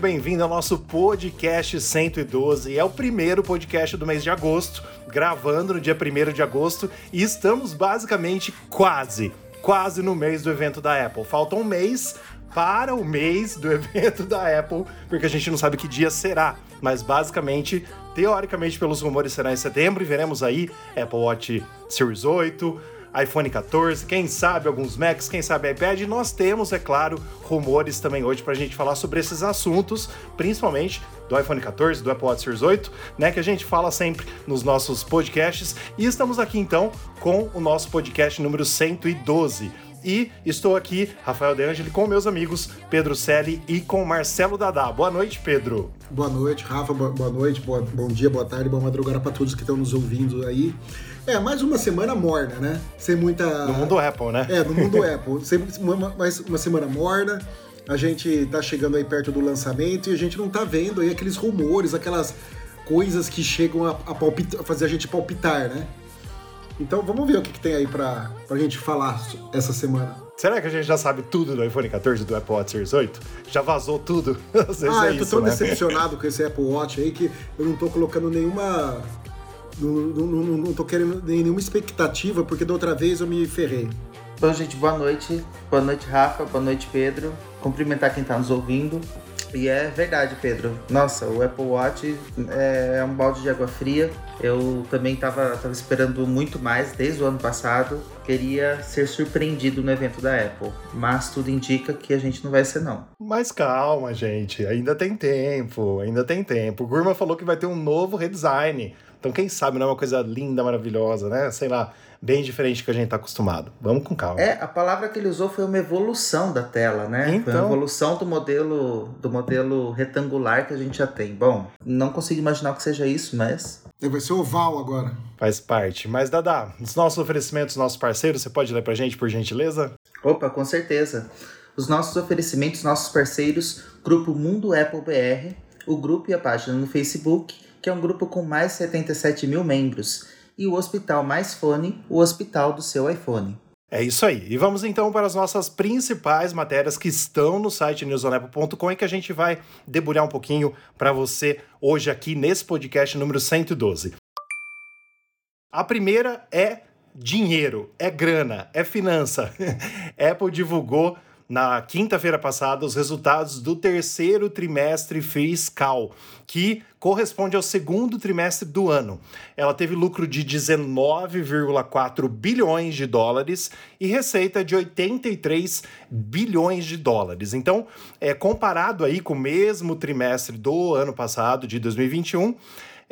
bem-vindo, ao nosso podcast 112. É o primeiro podcast do mês de agosto, gravando no dia 1 de agosto, e estamos basicamente quase, quase no mês do evento da Apple. Falta um mês para o mês do evento da Apple, porque a gente não sabe que dia será, mas basicamente, teoricamente, pelos rumores, será em setembro e veremos aí Apple Watch Series 8 iPhone 14, quem sabe alguns Macs, quem sabe iPad. E nós temos, é claro, rumores também hoje para a gente falar sobre esses assuntos, principalmente do iPhone 14, do Apple Watch Series 8, né, que a gente fala sempre nos nossos podcasts. E estamos aqui então com o nosso podcast número 112 e estou aqui, Rafael De Angeli, com meus amigos Pedro Selle e com Marcelo Dadá. Boa noite, Pedro. Boa noite, Rafa. Boa noite, boa, bom dia, boa tarde, boa madrugada para todos que estão nos ouvindo aí. É, mais uma semana morna, né? Sem muita. No mundo Apple, né? É, no mundo Apple. Sem, uma, mais uma semana morna. A gente tá chegando aí perto do lançamento e a gente não tá vendo aí aqueles rumores, aquelas coisas que chegam a, a, palpita, a fazer a gente palpitar, né? Então vamos ver o que, que tem aí pra, pra gente falar essa semana. Será que a gente já sabe tudo do iPhone 14 e do Apple Watch Series 8? Já vazou tudo? Ah, é eu tô isso, tão né? decepcionado com esse Apple Watch aí que eu não tô colocando nenhuma. Não, não, não, não tô querendo nenhuma expectativa, porque da outra vez eu me ferrei. Bom, gente, boa noite. Boa noite, Rafa. Boa noite, Pedro. Cumprimentar quem tá nos ouvindo. E é verdade, Pedro. Nossa, o Apple Watch é um balde de água fria. Eu também estava tava esperando muito mais desde o ano passado. Queria ser surpreendido no evento da Apple, mas tudo indica que a gente não vai ser não. Mas calma, gente, ainda tem tempo, ainda tem tempo. O Gurman falou que vai ter um novo redesign. Então quem sabe não é uma coisa linda, maravilhosa, né? Sei lá, bem diferente do que a gente está acostumado. Vamos com calma. É, a palavra que ele usou foi uma evolução da tela, né? Então... Foi uma então. evolução do modelo, do modelo retangular que a gente já tem. Bom, não consigo imaginar que seja isso, mas... Vai ser oval agora. Faz parte. Mas, Dada, os nossos oferecimentos, nossos parceiros, você pode ler pra gente, por gentileza? Opa, com certeza. Os nossos oferecimentos, nossos parceiros, Grupo Mundo Apple BR, o grupo e a página no Facebook, que é um grupo com mais de 77 mil membros e o Hospital Mais Fone, o hospital do seu iPhone. É isso aí. E vamos então para as nossas principais matérias que estão no site newsonepo.com e que a gente vai debulhar um pouquinho para você hoje aqui nesse podcast número 112. A primeira é dinheiro, é grana, é finança. Apple divulgou na quinta-feira passada os resultados do terceiro trimestre fiscal, que corresponde ao segundo trimestre do ano. Ela teve lucro de 19,4 bilhões de dólares e receita de 83 bilhões de dólares. Então, é comparado aí com o mesmo trimestre do ano passado, de 2021,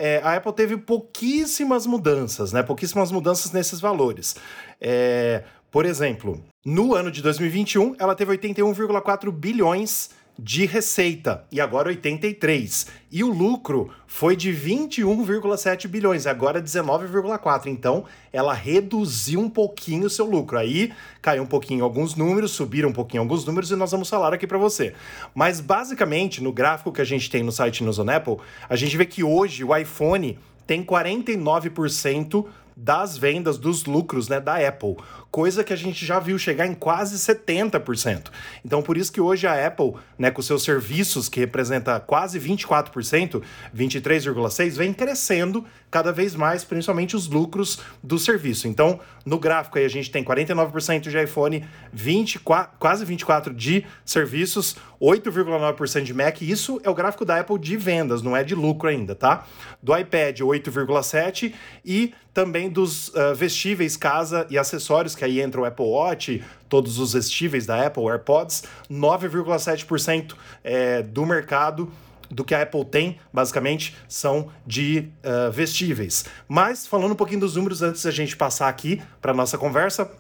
é, a Apple teve pouquíssimas mudanças, né? Pouquíssimas mudanças nesses valores. É, por exemplo, no ano de 2021, ela teve 81,4 bilhões de receita e agora 83. E o lucro foi de 21,7 bilhões, agora 19,4. Então, ela reduziu um pouquinho o seu lucro. Aí caiu um pouquinho alguns números, subiram um pouquinho alguns números e nós vamos falar aqui para você. Mas basicamente, no gráfico que a gente tem no site News on Apple, a gente vê que hoje o iPhone tem 49% das vendas, dos lucros né, da Apple, coisa que a gente já viu chegar em quase 70%. Então, por isso que hoje a Apple, né, com seus serviços, que representa quase 24%, 23,6%, vem crescendo cada vez mais, principalmente os lucros do serviço. Então, no gráfico aí a gente tem 49% de iPhone, 24, quase 24% de serviços, 8,9% de Mac. Isso é o gráfico da Apple de vendas, não é de lucro ainda, tá? Do iPad, 8,7% e também dos uh, vestíveis, casa e acessórios, que aí entra o Apple Watch, todos os vestíveis da Apple, AirPods, 9,7% é, do mercado do que a Apple tem, basicamente, são de uh, vestíveis. Mas, falando um pouquinho dos números antes da gente passar aqui para nossa conversa,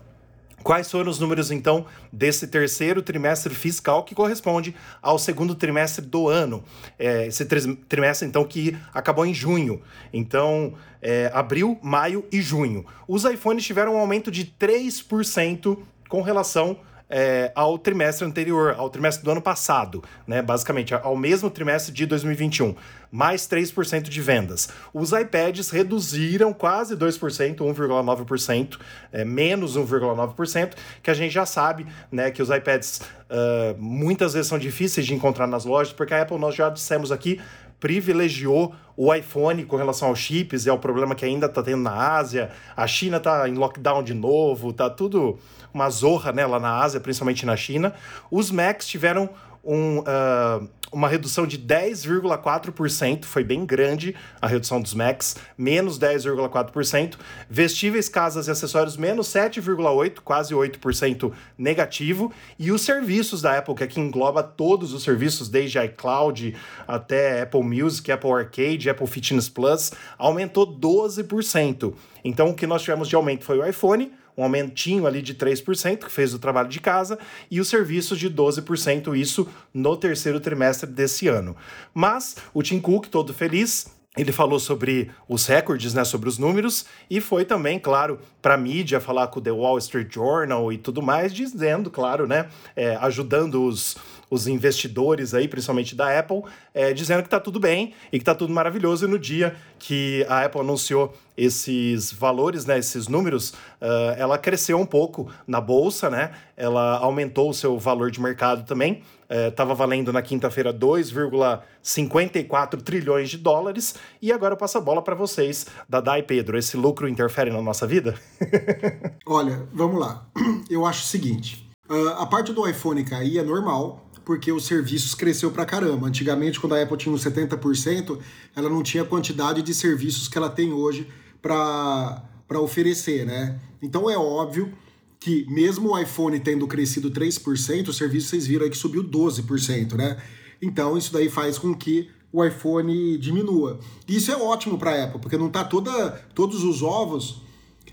Quais foram os números, então, desse terceiro trimestre fiscal que corresponde ao segundo trimestre do ano? É, esse trimestre, então, que acabou em junho. Então, é, abril, maio e junho. Os iPhones tiveram um aumento de 3% com relação é, ao trimestre anterior, ao trimestre do ano passado, né? Basicamente, ao mesmo trimestre de 2021, mais 3% de vendas. Os iPads reduziram quase 2%, 1,9%, é, menos 1,9%, que a gente já sabe, né? Que os iPads uh, muitas vezes são difíceis de encontrar nas lojas, porque a Apple, nós já dissemos aqui, privilegiou o iPhone com relação aos chips e ao problema que ainda está tendo na Ásia. A China está em lockdown de novo, tá tudo uma zorra né, lá na Ásia, principalmente na China. Os Macs tiveram um, uh, uma redução de 10,4%, foi bem grande a redução dos Macs, menos 10,4%. Vestíveis, casas e acessórios, menos 7,8%, quase 8% negativo. E os serviços da Apple, que aqui engloba todos os serviços, desde iCloud até Apple Music, Apple Arcade, Apple Fitness Plus, aumentou 12%. Então, o que nós tivemos de aumento foi o iPhone, um aumentinho ali de 3%, que fez o trabalho de casa, e os serviços de 12%, isso no terceiro trimestre desse ano. Mas o Tim Cook, todo feliz, ele falou sobre os recordes, né, sobre os números, e foi também, claro, para a mídia falar com o The Wall Street Journal e tudo mais, dizendo, claro, né, é, ajudando os, os investidores aí, principalmente da Apple, é, dizendo que está tudo bem e que está tudo maravilhoso. E no dia que a Apple anunciou esses valores, né, esses números, uh, ela cresceu um pouco na bolsa, né? Ela aumentou o seu valor de mercado também. Estava uh, valendo na quinta-feira 2,54 trilhões de dólares. E agora eu passo a bola para vocês, Dada e Pedro. Esse lucro interfere na nossa vida? Olha, vamos lá. Eu acho o seguinte: uh, a parte do iPhone cair é normal, porque os serviços cresceu pra caramba. Antigamente, quando a Apple tinha uns 70%, ela não tinha a quantidade de serviços que ela tem hoje para oferecer, né? Então é óbvio que mesmo o iPhone tendo crescido 3%, o serviço vocês viram aí que subiu 12%, né? Então isso daí faz com que o iPhone diminua. E isso é ótimo para a Apple, porque não tá toda, todos os ovos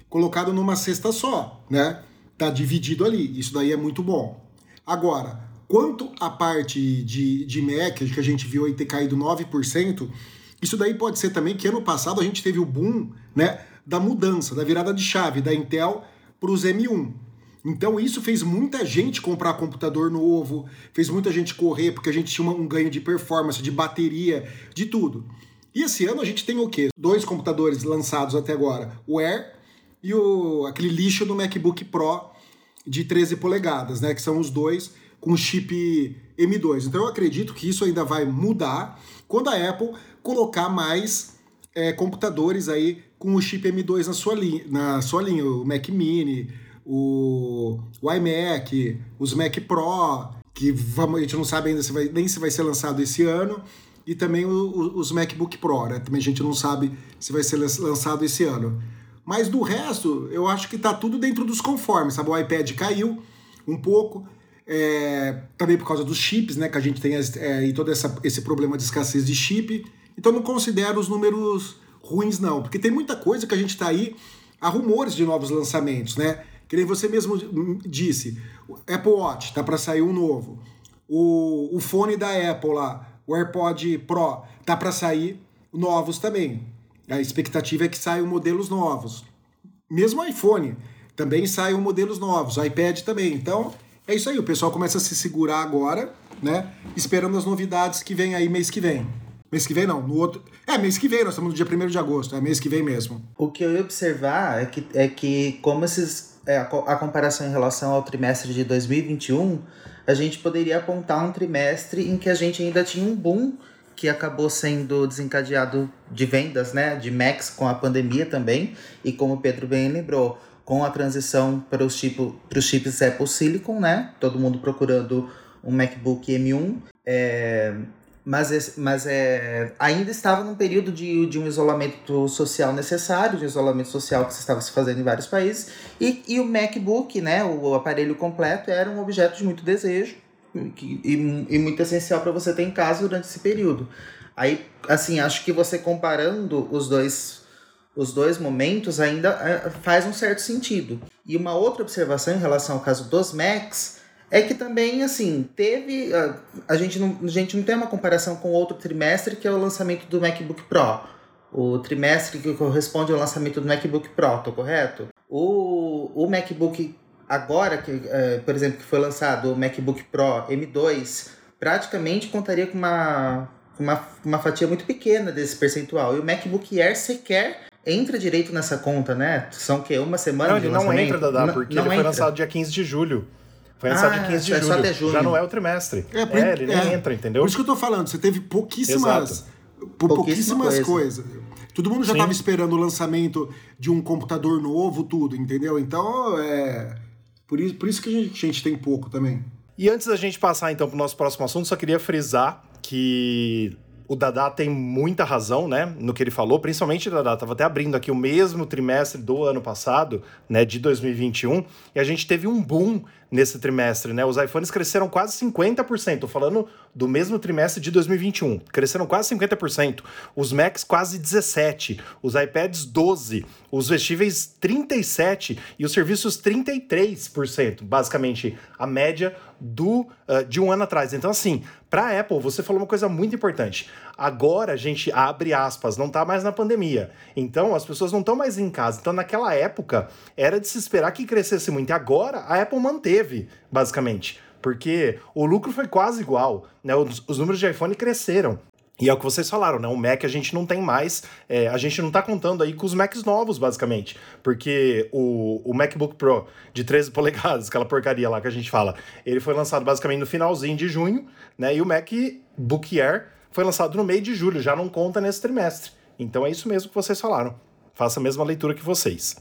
colocados numa cesta só, né? Tá dividido ali. Isso daí é muito bom. Agora, Quanto à parte de, de Mac, que a gente viu aí ter caído 9%, isso daí pode ser também que ano passado a gente teve o boom né, da mudança, da virada de chave da Intel para os M1. Então isso fez muita gente comprar computador novo, fez muita gente correr, porque a gente tinha um ganho de performance, de bateria, de tudo. E esse ano a gente tem o quê? Dois computadores lançados até agora, o Air e o, aquele lixo do MacBook Pro de 13 polegadas, né? Que são os dois com chip M2. Então eu acredito que isso ainda vai mudar quando a Apple colocar mais é, computadores aí com o chip M2 na sua, linha, na sua linha, o Mac Mini, o, o iMac, os Mac Pro, que vamos, a gente não sabe ainda se vai, nem se vai ser lançado esse ano, e também o, o, os MacBook Pro, né? Também a gente não sabe se vai ser lançado esse ano. Mas do resto, eu acho que tá tudo dentro dos conformes, sabe? O iPad caiu um pouco, é, também por causa dos chips, né? Que a gente tem é, e todo essa, esse problema de escassez de chip. Então não considero os números ruins, não, porque tem muita coisa que a gente está aí a rumores de novos lançamentos, né? Que nem você mesmo disse, Apple Watch tá para sair um novo, o, o fone da Apple lá, o AirPod Pro tá para sair novos também. A expectativa é que saiam modelos novos. Mesmo o iPhone também saiam modelos novos, o iPad também. Então é isso aí, o pessoal começa a se segurar agora, né? Esperando as novidades que vem aí mês que vem. Mês que vem não, no outro. É, mês que vem, nós estamos no dia 1 de agosto, é mês que vem mesmo. O que eu ia observar é que, é que como esses. É, a, comparação em relação ao trimestre de 2021, a gente poderia apontar um trimestre em que a gente ainda tinha um boom que acabou sendo desencadeado de vendas, né, de Macs com a pandemia também, e como o Pedro bem lembrou, com a transição para os, tipo, para os chips Apple Silicon, né? Todo mundo procurando um MacBook M1. É, mas, mas é, ainda estava num período de, de um isolamento social necessário, de um isolamento social que se estava se fazendo em vários países, e, e o MacBook, né, o aparelho completo, era um objeto de muito desejo que, e, e muito essencial para você ter em casa durante esse período. Aí, assim, acho que você comparando os dois os dois momentos ainda é, faz um certo sentido. E uma outra observação em relação ao caso dos Macs é que também, assim, teve. A, a, gente, não, a gente não tem uma comparação com outro trimestre, que é o lançamento do MacBook Pro. O trimestre que corresponde ao lançamento do MacBook Pro, tô correto? O, o MacBook agora, que, é, por exemplo, que foi lançado o MacBook Pro M2, praticamente contaria com uma, uma, uma fatia muito pequena desse percentual. E o MacBook Air sequer entra direito nessa conta, né? São que uma semana não, de ele não entra, Dadá, porque não ele foi entra. lançado dia 15 de julho. Foi lançado Ah, dia 15 de é só julho. até junho. Já não é o trimestre. É, por- ele nem é. entra, entendeu? Por isso que eu tô falando, você teve pouquíssimas, pou- Pouquíssima pouquíssimas coisa. coisas. Todo mundo já Sim. estava esperando o lançamento de um computador novo, tudo, entendeu? Então, é. Por isso, por isso que a gente, a gente tem pouco também. E antes da gente passar então para o nosso próximo assunto, só queria frisar que o Dadá tem muita razão, né, no que ele falou, principalmente Dadá, estava até abrindo aqui o mesmo trimestre do ano passado, né, de 2021, e a gente teve um boom nesse trimestre, né, os iPhones cresceram quase 50%, tô falando do mesmo trimestre de 2021, cresceram quase 50%, os Macs quase 17%, os iPads 12%, os vestíveis 37% e os serviços 33%, basicamente a média do ah, de um ano atrás. Então, assim, para a Apple, você falou uma coisa muito importante. Agora a gente abre aspas, não tá mais na pandemia. Então, as pessoas não estão mais em casa. Então, naquela época, era de se esperar que crescesse muito. E agora, a Apple manteve, basicamente. Porque o lucro foi quase igual, né? Os números de iPhone cresceram. E é o que vocês falaram, né? O Mac a gente não tem mais, é, a gente não tá contando aí com os Macs novos, basicamente. Porque o, o MacBook Pro de 13 polegadas, aquela porcaria lá que a gente fala, ele foi lançado basicamente no finalzinho de junho, né? E o MacBook Air foi lançado no meio de julho, já não conta nesse trimestre. Então é isso mesmo que vocês falaram. Faça a mesma leitura que vocês.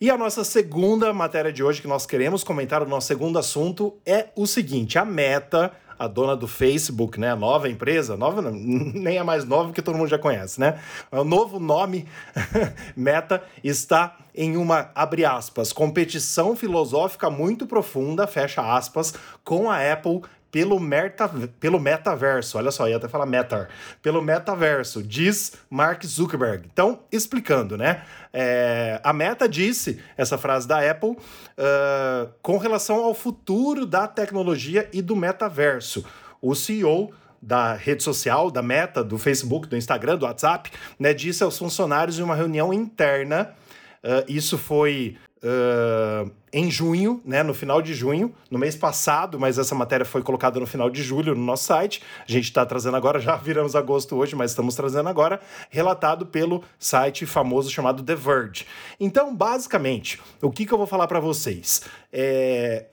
E a nossa segunda matéria de hoje que nós queremos comentar, o nosso segundo assunto, é o seguinte: a Meta, a dona do Facebook, né, a nova empresa, nova nem é mais nova porque todo mundo já conhece, né? O novo nome Meta está em uma abre aspas competição filosófica muito profunda, fecha aspas, com a Apple pelo, meta, pelo metaverso. Olha só, ia até falar meta. Pelo metaverso, diz Mark Zuckerberg. Então, explicando, né? É, a Meta disse essa frase da Apple ah, com relação ao futuro da tecnologia e do metaverso. O CEO da rede social, da Meta, do Facebook, do Instagram, do WhatsApp, né, disse aos funcionários em uma reunião interna. ah, isso foi ah, em junho, né, no final de junho, no mês passado, mas essa matéria foi colocada no final de julho no nosso site. A gente está trazendo agora, já viramos agosto hoje, mas estamos trazendo agora, relatado pelo site famoso chamado The Verge. Então, basicamente, o que, que eu vou falar para vocês? É,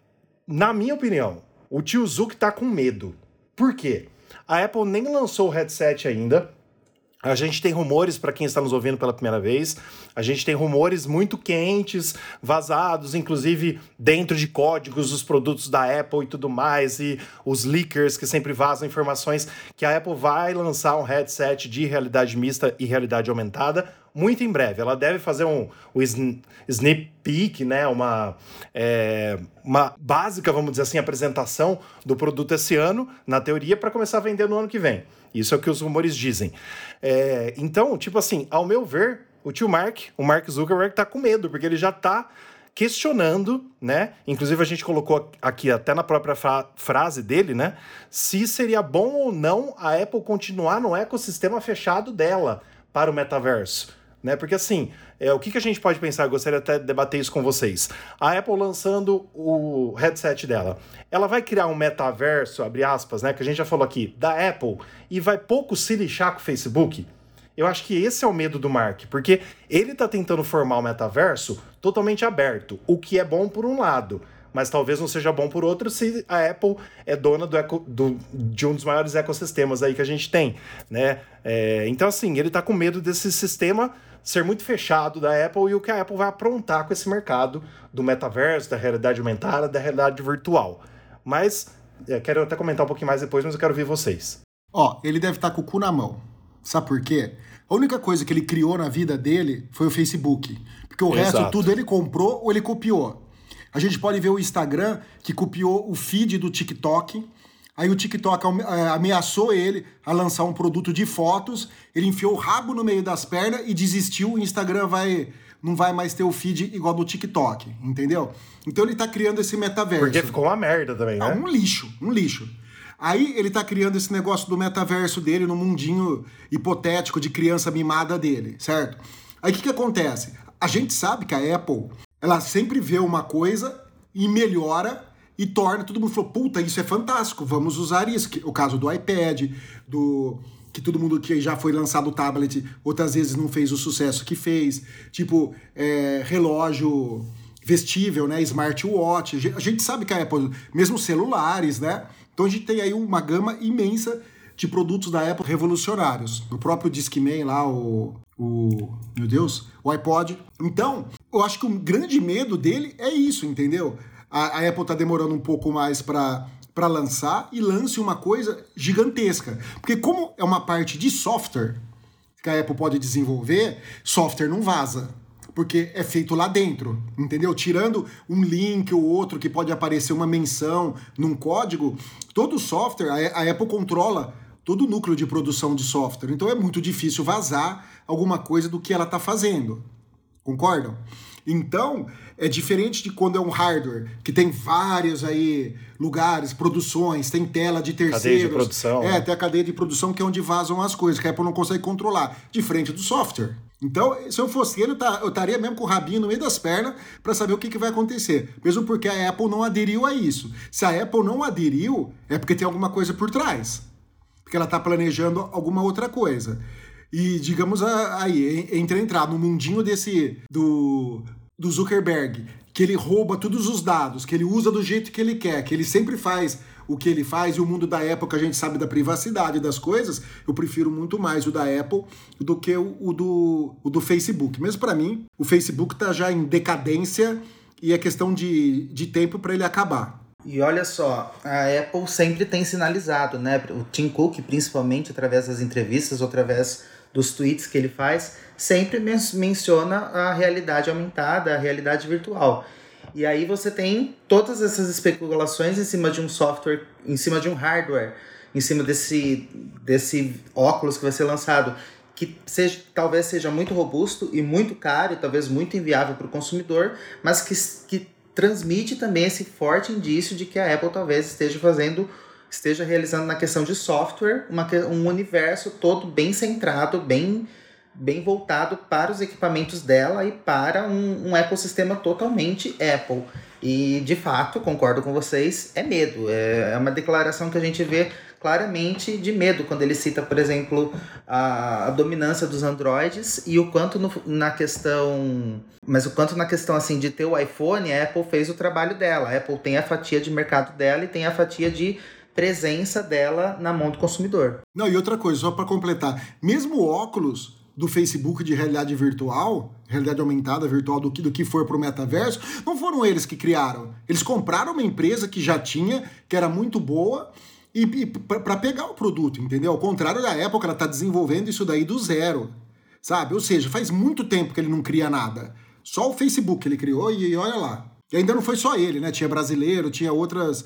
na minha opinião, o tio Zuck tá com medo. Por quê? A Apple nem lançou o headset ainda. A gente tem rumores, para quem está nos ouvindo pela primeira vez, a gente tem rumores muito quentes, vazados, inclusive dentro de códigos dos produtos da Apple e tudo mais, e os leakers que sempre vazam informações que a Apple vai lançar um headset de realidade mista e realidade aumentada muito em breve. Ela deve fazer um, um sn- sneak peek, né? Uma, é, uma básica, vamos dizer assim, apresentação do produto esse ano, na teoria, para começar a vender no ano que vem. Isso é o que os rumores dizem. É, então, tipo assim, ao meu ver, o tio Mark, o Mark Zuckerberg, tá com medo, porque ele já tá questionando, né? Inclusive a gente colocou aqui até na própria fra- frase dele, né? Se seria bom ou não a Apple continuar no ecossistema fechado dela para o metaverso. Né? Porque assim, é, o que, que a gente pode pensar? Eu gostaria até de debater isso com vocês. A Apple lançando o headset dela, ela vai criar um metaverso, abre aspas, né? Que a gente já falou aqui, da Apple, e vai pouco se lixar com o Facebook? Eu acho que esse é o medo do Mark, porque ele tá tentando formar o metaverso totalmente aberto, o que é bom por um lado, mas talvez não seja bom por outro se a Apple é dona do eco- do- de um dos maiores ecossistemas aí que a gente tem, né? É, então, assim, ele tá com medo desse sistema ser muito fechado da Apple e o que a Apple vai aprontar com esse mercado do metaverso, da realidade aumentada, da realidade virtual. Mas, é, quero até comentar um pouquinho mais depois, mas eu quero ouvir vocês. Ó, ele deve estar com o cu na mão. Sabe por quê? A única coisa que ele criou na vida dele foi o Facebook. Porque o resto Exato. tudo ele comprou ou ele copiou. A gente pode ver o Instagram que copiou o feed do TikTok. Aí o TikTok eh, ameaçou ele a lançar um produto de fotos. Ele enfiou o rabo no meio das pernas e desistiu. O Instagram vai não vai mais ter o feed igual do TikTok, entendeu? Então ele tá criando esse metaverso. Porque ficou uma merda também, Ah, né? um lixo, um lixo. Aí ele tá criando esse negócio do metaverso dele no mundinho hipotético de criança mimada dele, certo? Aí o que, que acontece? A gente sabe que a Apple Ela sempre vê uma coisa e melhora e torna. Todo mundo falou: puta, isso é fantástico, vamos usar isso. O caso do iPad, do. Que todo mundo que já foi lançado o tablet outras vezes não fez o sucesso que fez. Tipo, é, relógio vestível, né? Smartwatch. A gente sabe que a Apple, mesmo celulares, né? Então a gente tem aí uma gama imensa de produtos da Apple revolucionários. O próprio Discman lá, o, o. Meu Deus, o iPod. Então, eu acho que o grande medo dele é isso, entendeu? A, a Apple tá demorando um pouco mais para para lançar e lance uma coisa gigantesca. Porque como é uma parte de software que a Apple pode desenvolver, software não vaza porque é feito lá dentro, entendeu? Tirando um link ou outro que pode aparecer uma menção num código, todo software, a Apple controla todo o núcleo de produção de software, então é muito difícil vazar alguma coisa do que ela está fazendo. Concordam? Então, é diferente de quando é um hardware que tem vários aí lugares, produções, tem tela de terceiros. Cadeia de produção. É, tem a cadeia de produção que é onde vazam as coisas, que a Apple não consegue controlar, diferente do software. Então, se eu fosse ele, eu estaria mesmo com o rabinho no meio das pernas para saber o que, que vai acontecer. Mesmo porque a Apple não aderiu a isso. Se a Apple não aderiu, é porque tem alguma coisa por trás. Porque ela está planejando alguma outra coisa. E digamos aí, entre entrar no mundinho desse do, do Zuckerberg, que ele rouba todos os dados, que ele usa do jeito que ele quer, que ele sempre faz o que ele faz e o mundo da Apple, que a gente sabe da privacidade das coisas, eu prefiro muito mais o da Apple do que o, o do, o do Facebook. Mesmo para mim, o Facebook tá já em decadência e é questão de, de tempo para ele acabar. E olha só, a Apple sempre tem sinalizado, né? O Tim Cook, principalmente através das entrevistas ou através dos tweets que ele faz, sempre men menciona a realidade aumentada, a realidade virtual. E aí você tem todas essas especulações em cima de um software, em cima de um hardware, em cima desse, desse óculos que vai ser lançado, que seja, talvez seja muito robusto e muito caro, e talvez muito inviável para o consumidor, mas que, que transmite também esse forte indício de que a Apple talvez esteja fazendo, esteja realizando na questão de software, uma, um universo todo bem centrado, bem bem voltado para os equipamentos dela e para um, um ecossistema totalmente Apple. E de fato, concordo com vocês, é medo. É, é uma declaração que a gente vê claramente de medo quando ele cita, por exemplo, a, a dominância dos Androids e o quanto no, na questão. Mas o quanto na questão assim de ter o iPhone, a Apple fez o trabalho dela. A Apple tem a fatia de mercado dela e tem a fatia de presença dela na mão do consumidor. Não, e outra coisa, só para completar, mesmo o óculos do Facebook de realidade virtual, realidade aumentada virtual do que, do que for para o metaverso, não foram eles que criaram. Eles compraram uma empresa que já tinha, que era muito boa, e, e para pegar o produto, entendeu? Ao contrário da época, ela está desenvolvendo isso daí do zero, sabe? Ou seja, faz muito tempo que ele não cria nada. Só o Facebook ele criou e, e olha lá. E ainda não foi só ele, né? Tinha brasileiro, tinha outras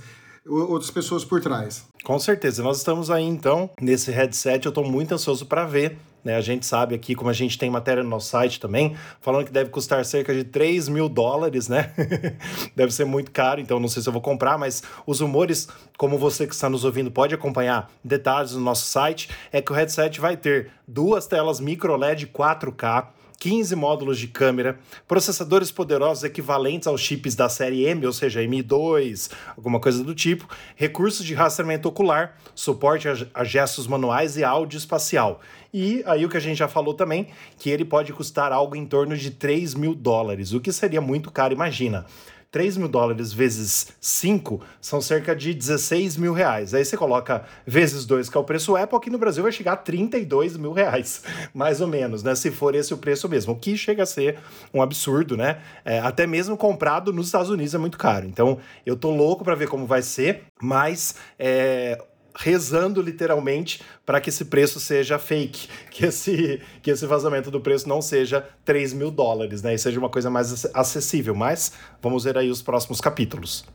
outras pessoas por trás. Com certeza. Nós estamos aí, então, nesse headset. Eu estou muito ansioso para ver né? A gente sabe aqui, como a gente tem matéria no nosso site também, falando que deve custar cerca de 3 mil dólares, né? deve ser muito caro, então não sei se eu vou comprar, mas os rumores, como você que está nos ouvindo pode acompanhar detalhes no nosso site, é que o headset vai ter duas telas micro LED 4K, 15 módulos de câmera, processadores poderosos equivalentes aos chips da série M, ou seja, M2, alguma coisa do tipo, recursos de rastreamento ocular, suporte a gestos manuais e áudio espacial. E aí o que a gente já falou também, que ele pode custar algo em torno de 3 mil dólares, o que seria muito caro, imagina. 3 mil dólares vezes 5 são cerca de 16 mil reais. Aí você coloca vezes 2, que é o preço Apple, aqui no Brasil vai chegar a 32 mil reais, mais ou menos, né? Se for esse o preço mesmo, o que chega a ser um absurdo, né? É, até mesmo comprado nos Estados Unidos é muito caro. Então eu tô louco para ver como vai ser, mas é, rezando literalmente para que esse preço seja fake, que esse, que esse vazamento do preço não seja 3 mil dólares, né? E seja uma coisa mais acessível. Mas vamos ver aí os próximos capítulos.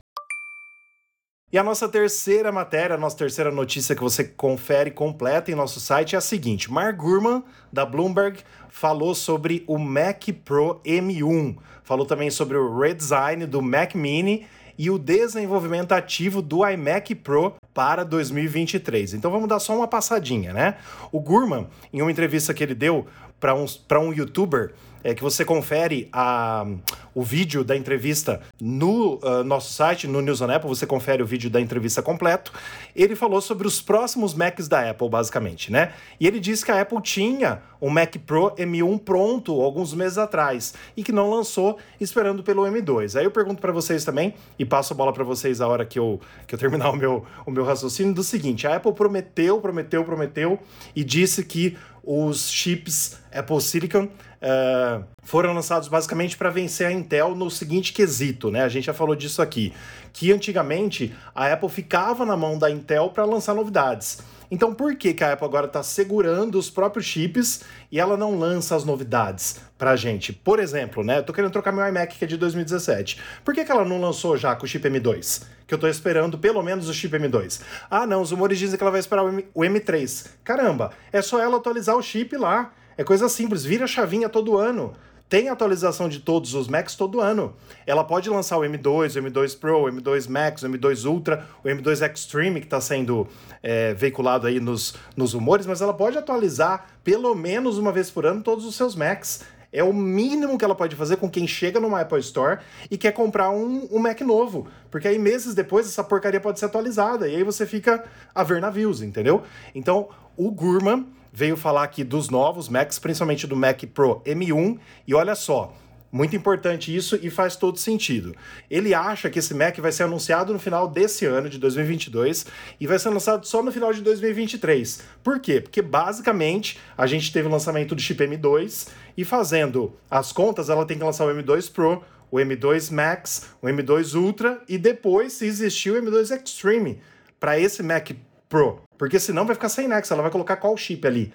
E a nossa terceira matéria, a nossa terceira notícia que você confere completa em nosso site é a seguinte: Mark Gurman, da Bloomberg, falou sobre o Mac Pro M1. Falou também sobre o redesign do Mac Mini e o desenvolvimento ativo do iMac Pro para 2023. Então vamos dar só uma passadinha, né? O Gurman, em uma entrevista que ele deu para um, um youtuber, é que você confere a, o vídeo da entrevista no uh, nosso site, no News on Apple, você confere o vídeo da entrevista completo. Ele falou sobre os próximos Macs da Apple, basicamente, né? E ele disse que a Apple tinha um Mac Pro M1 pronto alguns meses atrás e que não lançou, esperando pelo M2. Aí eu pergunto para vocês também, e passo a bola para vocês a hora que eu, que eu terminar o meu, o meu raciocínio, do seguinte: a Apple prometeu, prometeu, prometeu e disse que os chips Apple Silicon uh, foram lançados basicamente para vencer a Intel no seguinte quesito, né? A gente já falou disso aqui, que antigamente a Apple ficava na mão da Intel para lançar novidades. Então por que, que a Apple agora está segurando os próprios chips e ela não lança as novidades pra gente? Por exemplo, né? Eu tô querendo trocar meu iMac que é de 2017. Por que, que ela não lançou já com o chip M2? Que eu tô esperando pelo menos o chip M2. Ah, não, os rumores dizem que ela vai esperar o, M o M3. Caramba, é só ela atualizar o chip lá. É coisa simples, vira a chavinha todo ano tem atualização de todos os Macs todo ano. Ela pode lançar o M2, o M2 Pro, o M2 Max, o M2 Ultra, o M2 Extreme, que está sendo é, veiculado aí nos, nos rumores, mas ela pode atualizar pelo menos uma vez por ano todos os seus Macs. É o mínimo que ela pode fazer com quem chega numa Apple Store e quer comprar um, um Mac novo. Porque aí meses depois essa porcaria pode ser atualizada. E aí você fica a ver navios, entendeu? Então, o Gurman veio falar aqui dos novos Macs, principalmente do Mac Pro M1, e olha só, muito importante isso e faz todo sentido. Ele acha que esse Mac vai ser anunciado no final desse ano, de 2022, e vai ser lançado só no final de 2023. Por quê? Porque basicamente a gente teve o lançamento do chip M2 e fazendo as contas, ela tem que lançar o M2 Pro, o M2 Max, o M2 Ultra e depois, se existir, o M2 Extreme para esse Mac Pro. Porque senão vai ficar sem nexo. Ela vai colocar qual chip ali?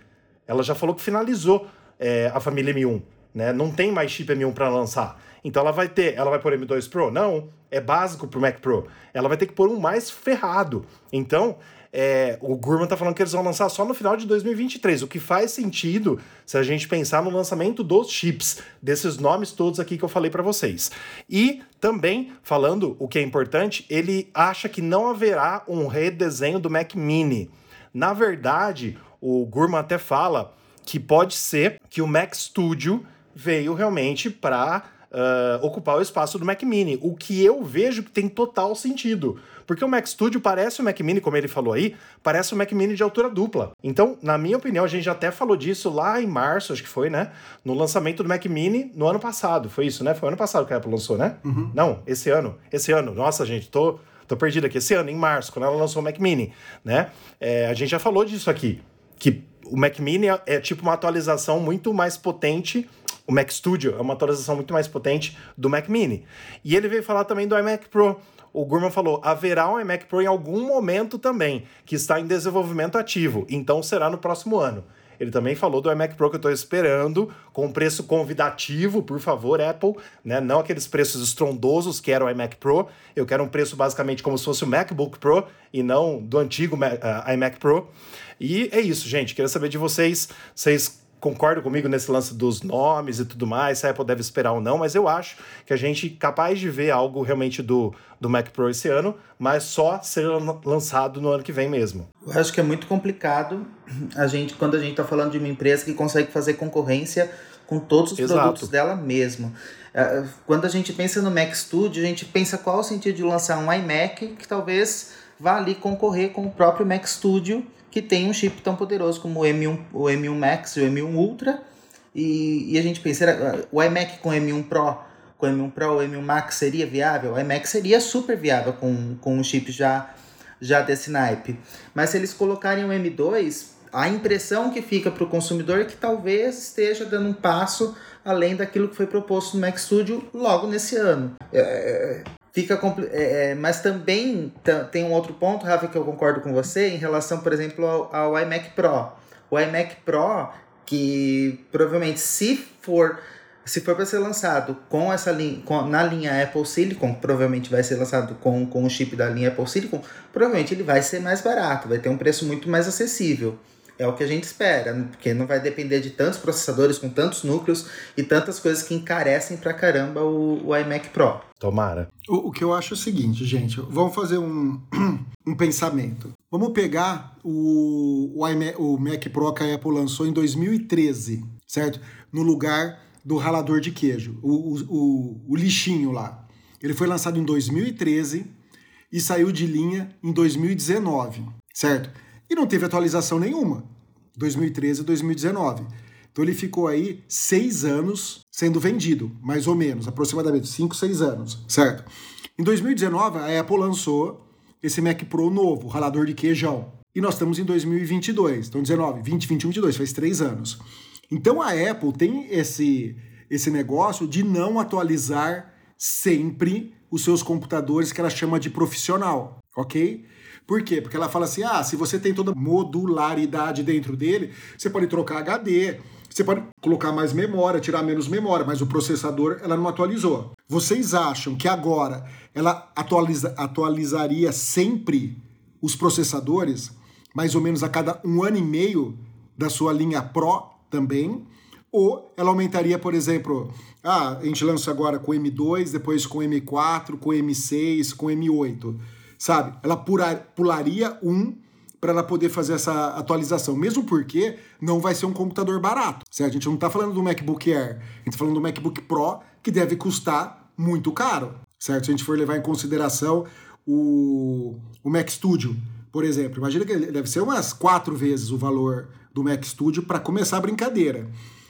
Ela já falou que finalizou é, a família M1. Né? Não tem mais chip M1 para lançar. Então ela vai ter, ela vai pôr M2 Pro? Não, é básico pro Mac Pro. Ela vai ter que pôr um mais ferrado. Então, é, o Gurman tá falando que eles vão lançar só no final de 2023, o que faz sentido se a gente pensar no lançamento dos chips, desses nomes todos aqui que eu falei para vocês. E também, falando o que é importante, ele acha que não haverá um redesenho do Mac Mini. Na verdade, o Gurman até fala que pode ser que o Mac Studio veio realmente para uh, ocupar o espaço do Mac Mini, o que eu vejo que tem total sentido. Porque o Mac Studio parece o Mac Mini, como ele falou aí, parece o Mac Mini de altura dupla. Então, na minha opinião, a gente já até falou disso lá em março, acho que foi, né? No lançamento do Mac Mini no ano passado. Foi isso, né? Foi ano passado que a Apple lançou, né? Uhum. Não, esse ano. Esse ano. Nossa, gente, tô, tô perdido aqui. Esse ano, em março, quando ela lançou o Mac Mini, né? É, a gente já falou disso aqui. Que o Mac Mini é, é tipo uma atualização muito mais potente o Mac Studio é uma atualização muito mais potente do Mac Mini. E ele veio falar também do iMac Pro. O Gurman falou: haverá um iMac Pro em algum momento também, que está em desenvolvimento ativo, então será no próximo ano. Ele também falou do iMac Pro que eu estou esperando, com preço convidativo, por favor, Apple, né? Não aqueles preços estrondosos que era o iMac Pro. Eu quero um preço basicamente como se fosse o MacBook Pro e não do antigo uh, iMac Pro. E é isso, gente. Queria saber de vocês. Vocês concordo comigo nesse lance dos nomes e tudo mais, se a Apple deve esperar ou não, mas eu acho que a gente é capaz de ver algo realmente do, do Mac Pro esse ano, mas só ser lançado no ano que vem mesmo. Eu acho que é muito complicado a gente quando a gente está falando de uma empresa que consegue fazer concorrência com todos os Exato. produtos dela mesmo. É, quando a gente pensa no Mac Studio, a gente pensa qual o sentido de lançar um iMac que talvez vá ali concorrer com o próprio Mac Studio que tem um chip tão poderoso como o M1, o M1 Max e o M1 Ultra. E, e a gente pensa, o iMac com o M1 Pro, com o M1 Pro, o M1 Max seria viável? O iMac seria super viável com, com um chip já, já desse naipe. Mas se eles colocarem o M2, a impressão que fica para o consumidor é que talvez esteja dando um passo além daquilo que foi proposto no Mac Studio logo nesse ano. É, fica é, é, mas também tem um outro ponto, Rafa, que eu concordo com você em relação, por exemplo, ao, ao iMac Pro. O iMac Pro, que provavelmente se for se for para ser lançado com essa linha, com, na linha Apple Silicon, provavelmente vai ser lançado com, com o chip da linha Apple Silicon, provavelmente ele vai ser mais barato, vai ter um preço muito mais acessível. É o que a gente espera, porque não vai depender de tantos processadores com tantos núcleos e tantas coisas que encarecem pra caramba o, o iMac Pro. Tomara. O, o, que eu acho é o seguinte, gente, vamos fazer um, um pensamento. Vamos pegar o, o, iMac, o Mac Pro que a Apple lançou em 2013, certo? No lugar do ralador de queijo, o, o, o, o lixinho lá. Ele foi lançado em 2013 e saiu de linha em 2019, certo? E não teve atualização nenhuma, 2013 e 2019. Então ele ficou aí seis anos sendo vendido, mais ou menos, aproximadamente cinco, seis anos, certo? Em 2019 a Apple lançou esse Mac Pro novo, ralador de queijão. E nós estamos em 2022, então 19, 20, 21, 22, faz três anos. Então a Apple tem esse, esse negócio de não atualizar sempre os seus computadores que ela chama de profissional, ok? Por quê? Porque ela fala assim: ah, se você tem toda modularidade dentro dele, você pode trocar HD, você pode colocar mais memória, tirar menos memória, mas o processador ela não atualizou. Vocês acham que agora ela atualiza, atualizaria sempre os processadores, mais ou menos a cada um ano e meio da sua linha Pro também? Ou ela aumentaria, por exemplo, ah, a gente lança agora com M2, depois com M4, com M6, com M8, sabe? Ela pularia um para ela poder fazer essa atualização, mesmo porque não vai ser um computador barato. Certo? A gente não está falando do MacBook Air, a gente está falando do MacBook Pro, que deve custar muito caro, certo? Se a gente for levar em consideração o, o Mac Studio, por exemplo. Imagina que deve ser umas quatro vezes o valor do Mac Studio para começar a brincadeira.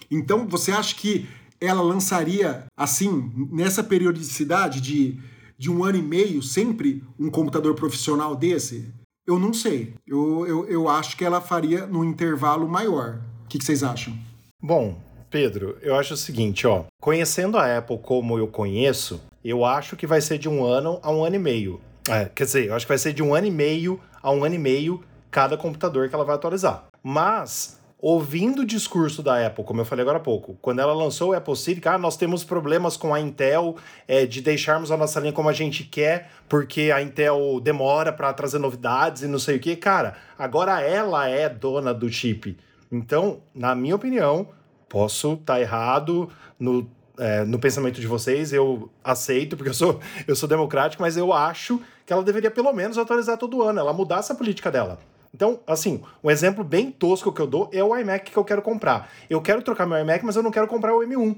Então, você acha que ela lançaria, assim, nessa periodicidade de, de um ano e meio, sempre um computador profissional desse? Eu não sei. Eu, eu, eu acho que ela faria num intervalo maior. O que, que vocês acham? Bom, Pedro, eu acho o seguinte, ó. Conhecendo a Apple como eu conheço, eu acho que vai ser de um ano a um ano e meio. É, quer dizer, eu acho que vai ser de um ano e meio a um ano e meio cada computador que ela vai atualizar. Mas ouvindo o discurso da Apple, como eu falei agora há pouco, quando ela lançou o Apple Silicon, ah, nós temos problemas com a Intel é, de deixarmos a nossa linha como a gente quer, porque a Intel demora para trazer novidades e não sei o que. Cara, agora ela é dona do chip. Então, na minha opinião, posso estar tá errado no, é, no pensamento de vocês, eu aceito, porque eu sou, eu sou democrático, mas eu acho que ela deveria pelo menos atualizar todo ano, ela mudar essa política dela. Então, assim, um exemplo bem tosco que eu dou é o iMac que eu quero comprar. Eu quero trocar meu iMac, mas eu não quero comprar o M1.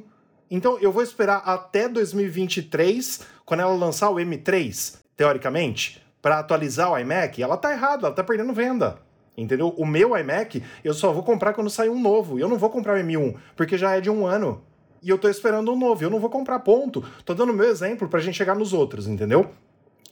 Então, eu vou esperar até 2023, quando ela lançar o M3, teoricamente, para atualizar o iMac. Ela tá errada, ela tá perdendo venda. Entendeu? O meu iMac, eu só vou comprar quando sair um novo. Eu não vou comprar o M1, porque já é de um ano. E eu tô esperando um novo. Eu não vou comprar, ponto. Tô dando o meu exemplo pra gente chegar nos outros, entendeu?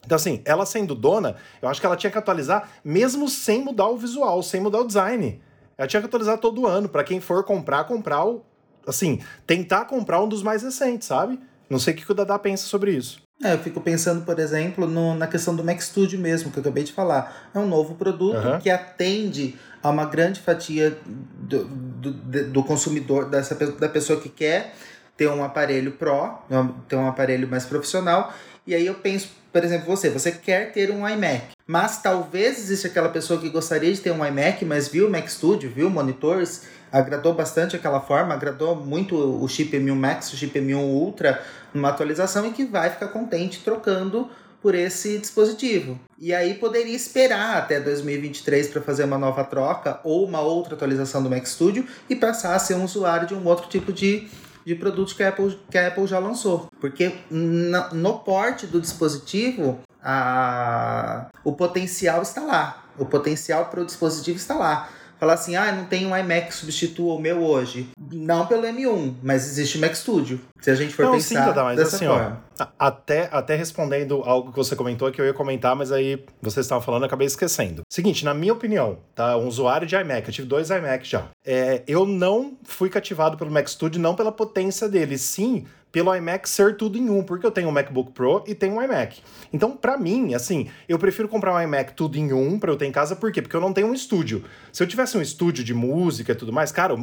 Então, assim, ela sendo dona, eu acho que ela tinha que atualizar mesmo sem mudar o visual, sem mudar o design. Ela tinha que atualizar todo ano, para quem for comprar, comprar o. Assim, tentar comprar um dos mais recentes, sabe? Não sei o que o Dada pensa sobre isso. É, eu fico pensando, por exemplo, no, na questão do Mac Studio mesmo, que eu acabei de falar. É um novo produto uhum. que atende a uma grande fatia do, do, do consumidor, dessa, da pessoa que quer ter um aparelho Pro, ter um aparelho mais profissional. E aí eu penso, por exemplo, você, você quer ter um iMac, mas talvez exista aquela pessoa que gostaria de ter um iMac, mas viu o Mac Studio, viu monitores, agradou bastante aquela forma, agradou muito o chip M1 Max, o chip M1 Ultra numa atualização e que vai ficar contente trocando por esse dispositivo. E aí poderia esperar até 2023 para fazer uma nova troca ou uma outra atualização do Mac Studio e passar a ser um usuário de um outro tipo de de produtos que a Apple, que a Apple já lançou. Porque no, no porte do dispositivo, a, o potencial está lá. O potencial para o dispositivo está lá falar assim, ah, não tem um iMac que substitua o meu hoje. Não pelo M1, mas existe o Mac Studio. Se a gente for não, pensar sim, Tata, mas dessa assim, forma. Ó, até, até respondendo algo que você comentou que eu ia comentar, mas aí vocês estavam falando, eu acabei esquecendo. Seguinte, na minha opinião, tá? Um usuário de iMac, eu tive dois iMac já. É, eu não fui cativado pelo Mac Studio, não pela potência dele, sim pelo iMac ser tudo em um, porque eu tenho um MacBook Pro e tenho um iMac. Então, para mim, assim, eu prefiro comprar um iMac tudo em um para eu ter em casa, por quê? Porque eu não tenho um estúdio. Se eu tivesse um estúdio de música e tudo mais, cara,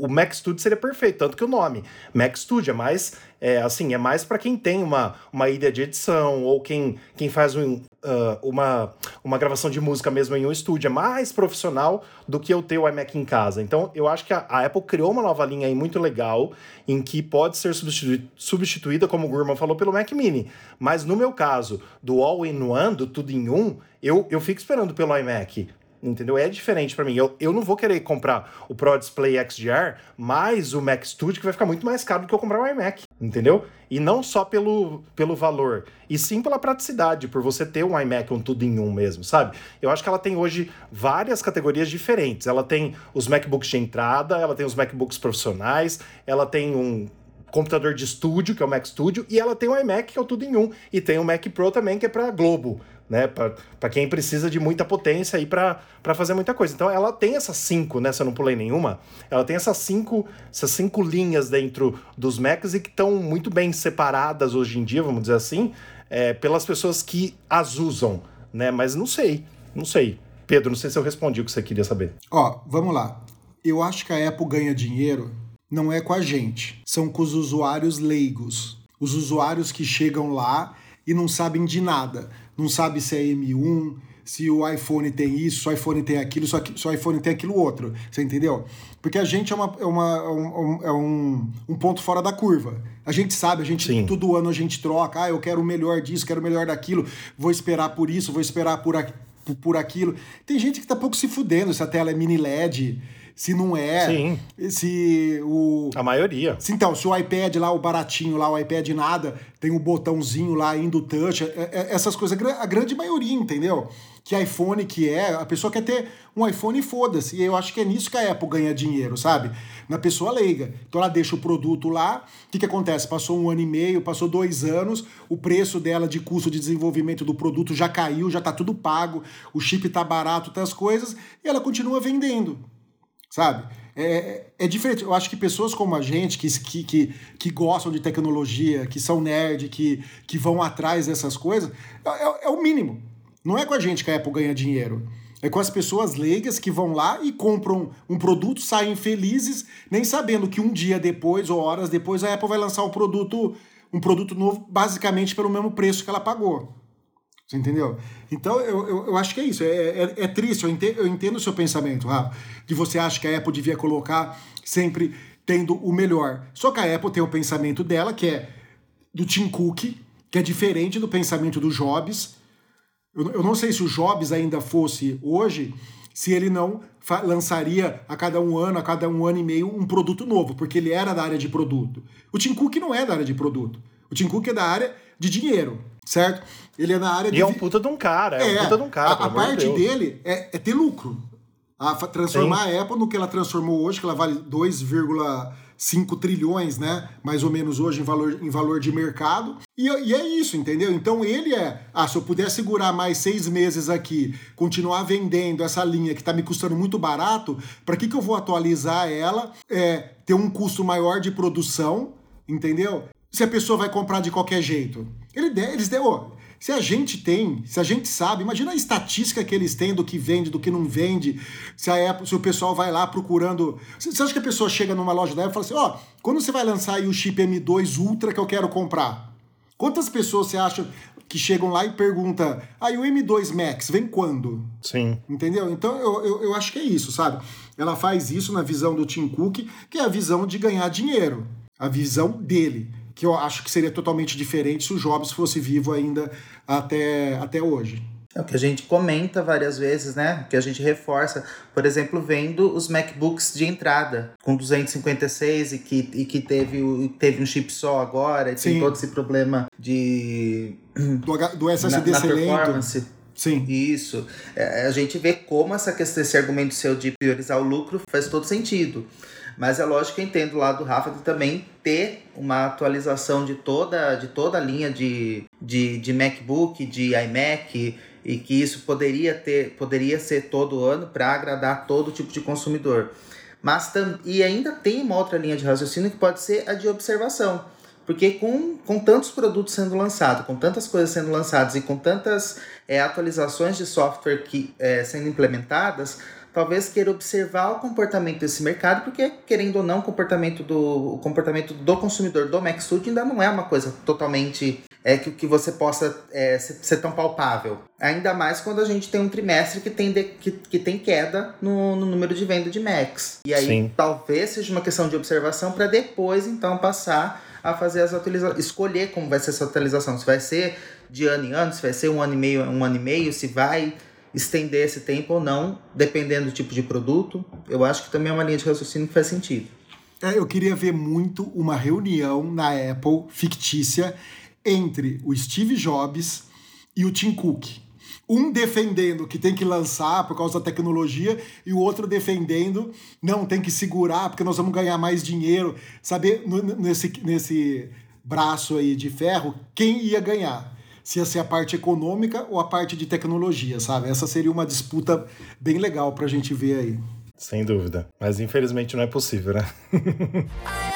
o Mac Studio seria perfeito, tanto que o nome Mac Studio é mais é, assim, é mais para quem tem uma, uma ilha de edição ou quem, quem faz um, uh, uma, uma gravação de música mesmo em um estúdio, é mais profissional do que eu ter o iMac em casa. Então, eu acho que a, a Apple criou uma nova linha aí muito legal em que pode ser substitu substituída, como o Gurman falou, pelo Mac Mini. Mas no meu caso, do all-in-one, do tudo em um, eu, eu fico esperando pelo iMac entendeu? É diferente para mim. Eu, eu não vou querer comprar o Pro Display XDR mais o Mac Studio, que vai ficar muito mais caro do que eu comprar um iMac, entendeu? E não só pelo, pelo valor, e sim pela praticidade, por você ter um iMac, um tudo em um mesmo, sabe? Eu acho que ela tem hoje várias categorias diferentes. Ela tem os MacBooks de entrada, ela tem os MacBooks profissionais, ela tem um computador de estúdio, que é o Mac Studio, e ela tem o iMac, que é o tudo em um, e tem o Mac Pro também, que é para Globo né? Para quem precisa de muita potência aí para fazer muita coisa. Então ela tem essas cinco, né? Se eu não pulei nenhuma, ela tem essas cinco, essas cinco linhas dentro dos Macs e que estão muito bem separadas hoje em dia, vamos dizer assim, é, pelas pessoas que as usam, né? Mas não sei, não sei. Pedro, não sei se eu respondi o que você queria saber. Ó, vamos lá. Eu acho que a Apple ganha dinheiro não é com a gente, são com os usuários leigos. Os usuários que chegam lá e não sabem de nada não sabe se é M1, se o iPhone tem isso, se o iPhone tem aquilo, se o iPhone tem aquilo outro. Você entendeu? Porque a gente é, uma, é, uma, é um, é um, um ponto fora da curva. A gente sabe, a gente Sim. todo ano a gente troca, ah, eu quero o melhor disso, quero o melhor daquilo, vou esperar por isso, vou esperar por, por aquilo. Tem gente que tá pouco se fudendo se a tela é mini LED se não é. Sim. Se o. A maioria. Se, então, se o iPad lá, o baratinho lá, o iPad nada, tem o um botãozinho lá indo touch, é, é, essas coisas, a grande maioria, entendeu? Que iPhone que é, a pessoa quer ter um iPhone e foda-se. E eu acho que é nisso que a Apple ganha dinheiro, sabe? Na pessoa leiga. Então ela deixa o produto lá, o que, que acontece? Passou um ano e meio, passou dois anos, o preço dela de custo de desenvolvimento do produto já caiu, já tá tudo pago, o chip tá barato, tá as coisas, e ela continua vendendo sabe? É, é diferente. Eu acho que pessoas como a gente, que, que, que, gostam de tecnologia, que são nerd, que, que vão atrás dessas coisas, é, é, é o mínimo. Não é com a gente que a Apple ganha dinheiro. É com as pessoas leigas que vão lá e compram um produto, saem felizes, nem sabendo que um dia depois ou horas depois a Apple vai lançar um produto, um produto novo, basicamente pelo mesmo preço que ela pagou. Você entendeu? Então, eu, eu, eu, acho que é isso. É, é, é triste, eu entendo, eu entendo o seu pensamento, Rafa, que você acha que a Apple devia colocar sempre tendo o melhor. Só que a Apple tem o pensamento dela, que é do Tim Cook, que é diferente do pensamento do Jobs. Eu, eu não sei se o Jobs ainda fosse hoje, se ele não lançaria a cada um ano, a cada um ano e meio, um produto novo, porque ele era da área de produto. O Tim Cook não é da área de produto. O Tim Cook é da área de dinheiro certo? Ele é na área de. E é um puta de um cara, é, é um puta de um cara. A, a parte de dele é, é, ter lucro. A, transformar Sim. a Apple no que ela transformou hoje, que ela vale 2,5 trilhões, né? Mais ou menos hoje em valor, em valor de mercado. E, e, é isso, entendeu? Então ele é. Ah, se eu puder segurar mais seis meses aqui, continuar vendendo essa linha que está me custando muito barato, para que, que eu vou atualizar ela? É, ter um custo maior de produção, entendeu? Se a pessoa vai comprar de qualquer jeito. Ele, eles deu. Se a gente tem, se a gente sabe, imagina a estatística que eles têm do que vende, do que não vende, se, a Apple, se o pessoal vai lá procurando. Você acha que a pessoa chega numa loja da Apple e fala assim: ó, oh, quando você vai lançar aí o chip M2 Ultra que eu quero comprar? Quantas pessoas você acha que chegam lá e perguntam: aí ah, o M2 Max vem quando? Sim. Entendeu? Então eu, eu, eu acho que é isso, sabe? Ela faz isso na visão do Tim Cook, que é a visão de ganhar dinheiro, a visão dele que eu acho que seria totalmente diferente se o Jobs fosse vivo ainda até, até hoje. É o que a gente comenta várias vezes, né? Que a gente reforça. Por exemplo, vendo os MacBooks de entrada com 256 e que, e que teve, teve um chip só agora, e Sim. tem todo esse problema de. Do, do SSD na, na performance. Sim. Isso. É, a gente vê como essa questão, esse argumento seu de priorizar o lucro faz todo sentido. Mas é lógico que eu entendo lá do Rafa de também ter uma atualização de toda, de toda a linha de, de, de MacBook, de iMac, e que isso poderia ter poderia ser todo ano para agradar todo tipo de consumidor. Mas tam, e ainda tem uma outra linha de raciocínio que pode ser a de observação. Porque com, com tantos produtos sendo lançados, com tantas coisas sendo lançadas e com tantas é, atualizações de software que é, sendo implementadas, talvez queira observar o comportamento desse mercado, porque querendo ou não, o comportamento do, o comportamento do consumidor do Mac Studio ainda não é uma coisa totalmente é que, que você possa é, ser, ser, tão palpável. Ainda mais quando a gente tem um trimestre que tem, de, que, que tem queda no, no número de venda de Macs. E aí Sim. talvez seja uma questão de observação para depois então passar a fazer as atualizações, escolher como vai ser essa atualização, se vai ser de ano em ano, se vai ser um ano e meio, um ano e meio, se vai estender esse tempo ou não, dependendo do tipo de produto. Eu acho que também é uma linha de raciocínio que faz sentido. É, eu queria ver muito uma reunião na Apple fictícia entre o Steve Jobs e o Tim Cook. Um defendendo que tem que lançar por causa da tecnologia e o outro defendendo, não, tem que segurar porque nós vamos ganhar mais dinheiro. Saber nesse, nesse braço aí de ferro, quem ia ganhar? Se ia ser a parte econômica ou a parte de tecnologia, sabe? Essa seria uma disputa bem legal pra gente ver aí. Sem dúvida. Mas infelizmente não é possível, né?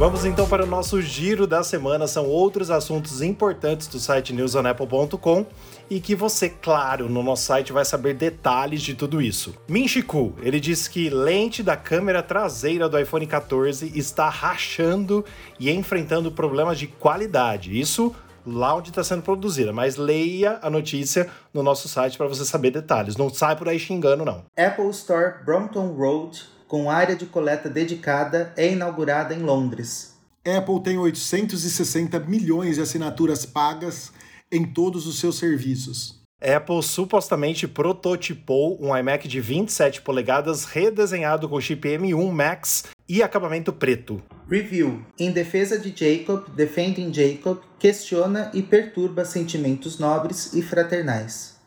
Vamos então para o nosso giro da semana. São outros assuntos importantes do site newsonapple.com e que você, claro, no nosso site vai saber detalhes de tudo isso. Minchiku, ele disse que lente da câmera traseira do iPhone 14 está rachando e enfrentando problemas de qualidade. Isso lá onde está sendo produzida, mas leia a notícia no nosso site para você saber detalhes. Não sai por aí xingando, não. Apple Store Brompton Road com área de coleta dedicada, é inaugurada em Londres. Apple tem 860 milhões de assinaturas pagas em todos os seus serviços. Apple supostamente prototipou um iMac de 27 polegadas redesenhado com chip M1 Max e acabamento preto. Review. Em defesa de Jacob, Defending Jacob questiona e perturba sentimentos nobres e fraternais.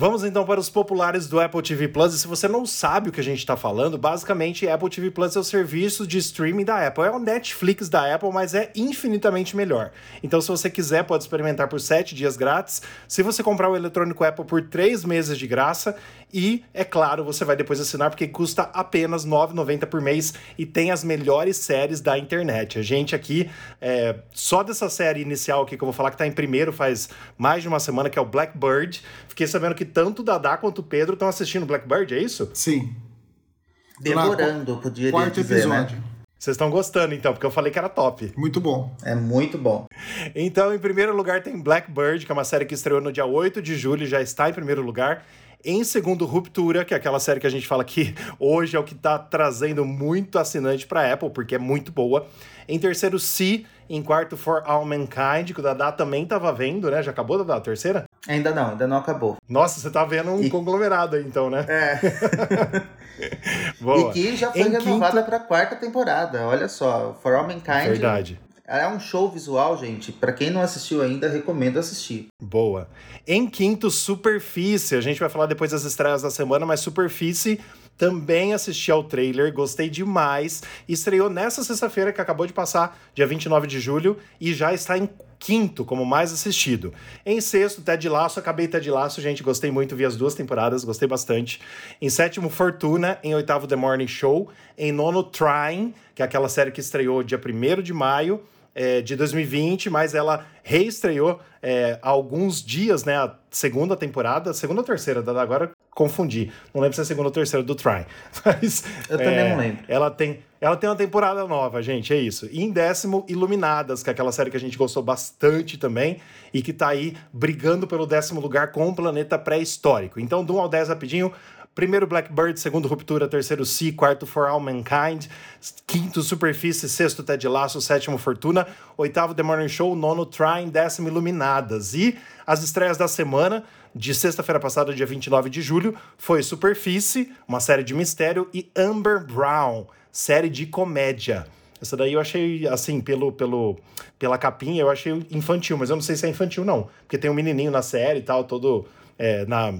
Vamos então para os populares do Apple TV Plus. E se você não sabe o que a gente está falando, basicamente Apple TV Plus é o serviço de streaming da Apple. É o Netflix da Apple, mas é infinitamente melhor. Então, se você quiser, pode experimentar por 7 dias grátis. Se você comprar o eletrônico Apple por 3 meses de graça, e, é claro, você vai depois assinar porque custa apenas R$ 9,90 por mês e tem as melhores séries da internet. A gente aqui, é, só dessa série inicial aqui que eu vou falar que está em primeiro faz mais de uma semana, que é o Blackbird. Fiquei sabendo que tanto o Dadá quanto o Pedro estão assistindo Blackbird, é isso? Sim. Demorando, podia Quarto dizer, né? episódio. Né? Vocês estão gostando, então, porque eu falei que era top. Muito bom. É muito bom. Então, em primeiro lugar, tem Blackbird, que é uma série que estreou no dia 8 de julho, já está em primeiro lugar. Em segundo, Ruptura, que é aquela série que a gente fala que hoje é o que está trazendo muito assinante para Apple, porque é muito boa. Em terceiro, Si. Em quarto, For All Mankind, que o Dadá também estava vendo, né? Já acabou, Dadá, a terceira? Ainda não, ainda não acabou. Nossa, você tá vendo um e... conglomerado aí, então, né? É. e que já foi em renovada quinto... para quarta temporada. Olha só, For All Mankind. Verdade. É um show visual, gente. Para quem não assistiu ainda, recomendo assistir. Boa. Em quinto, Superfície. A gente vai falar depois das estreias da semana, mas Superfície também assisti ao trailer, gostei demais. Estreou nessa sexta-feira que acabou de passar, dia 29 de julho, e já está em quinto como mais assistido. Em sexto, Ted Laço, acabei Ted Laço, gente, gostei muito, vi as duas temporadas, gostei bastante. Em sétimo, Fortuna, em oitavo, The Morning Show. Em nono, Trying, que é aquela série que estreou dia 1 de maio é, de 2020, mas ela reestreou é, há alguns dias, né? A segunda temporada, segunda ou terceira, agora confundi. Não lembro se é a segunda ou terceira do Try. Mas, Eu também é, não lembro. Ela tem, ela tem uma temporada nova, gente, é isso. E em décimo, Iluminadas, que é aquela série que a gente gostou bastante também e que tá aí brigando pelo décimo lugar com o Planeta Pré-Histórico. Então, do 1 ao 10 rapidinho, Primeiro Blackbird, segundo Ruptura, terceiro Sea, quarto For All Mankind, quinto Superfície, sexto Ted Lasso, sétimo Fortuna, oitavo The Morning Show, nono Trying, décimo Iluminadas. E as estreias da semana, de sexta-feira passada, dia 29 de julho, foi Superfície, uma série de mistério, e Amber Brown, série de comédia. Essa daí eu achei, assim, pelo, pelo, pela capinha, eu achei infantil, mas eu não sei se é infantil, não. Porque tem um menininho na série e tal, todo é, na,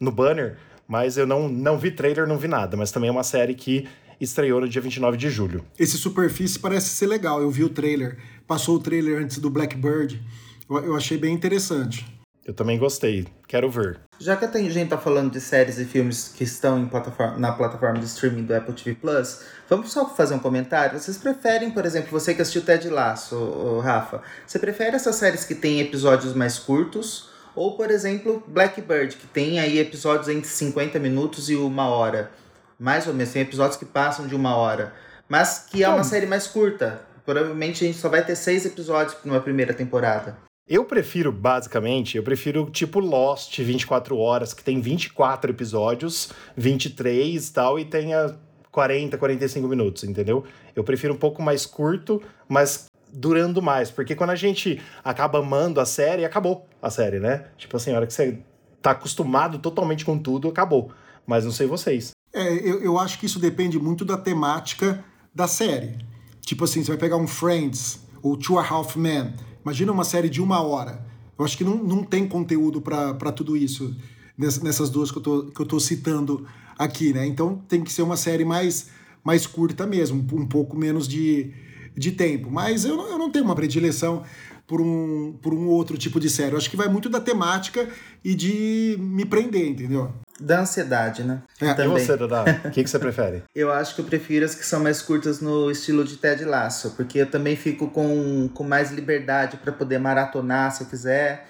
no banner mas eu não, não vi trailer, não vi nada. Mas também é uma série que estreou no dia 29 de julho. Esse Superfície parece ser legal, eu vi o trailer. Passou o trailer antes do Blackbird. Eu, eu achei bem interessante. Eu também gostei, quero ver. Já que a gente tá falando de séries e filmes que estão plataforma, na plataforma de streaming do Apple TV Plus, vamos só fazer um comentário. Vocês preferem, por exemplo, você que assistiu Ted Lasso, Rafa, você prefere essas séries que têm episódios mais curtos ou, por exemplo, Blackbird, que tem aí episódios entre 50 minutos e uma hora. Mais ou menos, tem episódios que passam de uma hora. Mas que é uma série mais curta. Provavelmente a gente só vai ter seis episódios numa primeira temporada. Eu prefiro, basicamente, eu prefiro tipo Lost 24 horas, que tem 24 episódios, 23 e tal, e tenha 40, 45 minutos, entendeu? Eu prefiro um pouco mais curto, mas durando mais, porque quando a gente acaba amando a série, acabou a série, né? Tipo assim, a hora que você tá acostumado totalmente com tudo, acabou. Mas não sei vocês. É, eu, eu acho que isso depende muito da temática da série. Tipo assim, você vai pegar um Friends ou Two and a Half Men. Imagina uma série de uma hora. Eu acho que não, não tem conteúdo para tudo isso nessas duas que eu, tô, que eu tô citando aqui, né? Então tem que ser uma série mais, mais curta mesmo, um pouco menos de, de tempo. Mas eu, eu não tenho uma predileção por um, por um outro tipo de série. Eu acho que vai muito da temática e de me prender, entendeu? Da ansiedade, né? É. Também. E você, Dada? O que, que você prefere? eu acho que eu prefiro as que são mais curtas no estilo de Ted Lasso, porque eu também fico com, com mais liberdade para poder maratonar se eu quiser.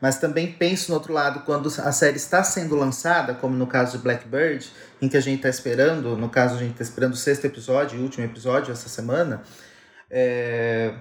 Mas também penso no outro lado, quando a série está sendo lançada, como no caso de Blackbird, em que a gente está esperando, no caso a gente está esperando o sexto episódio, o último episódio essa semana, é,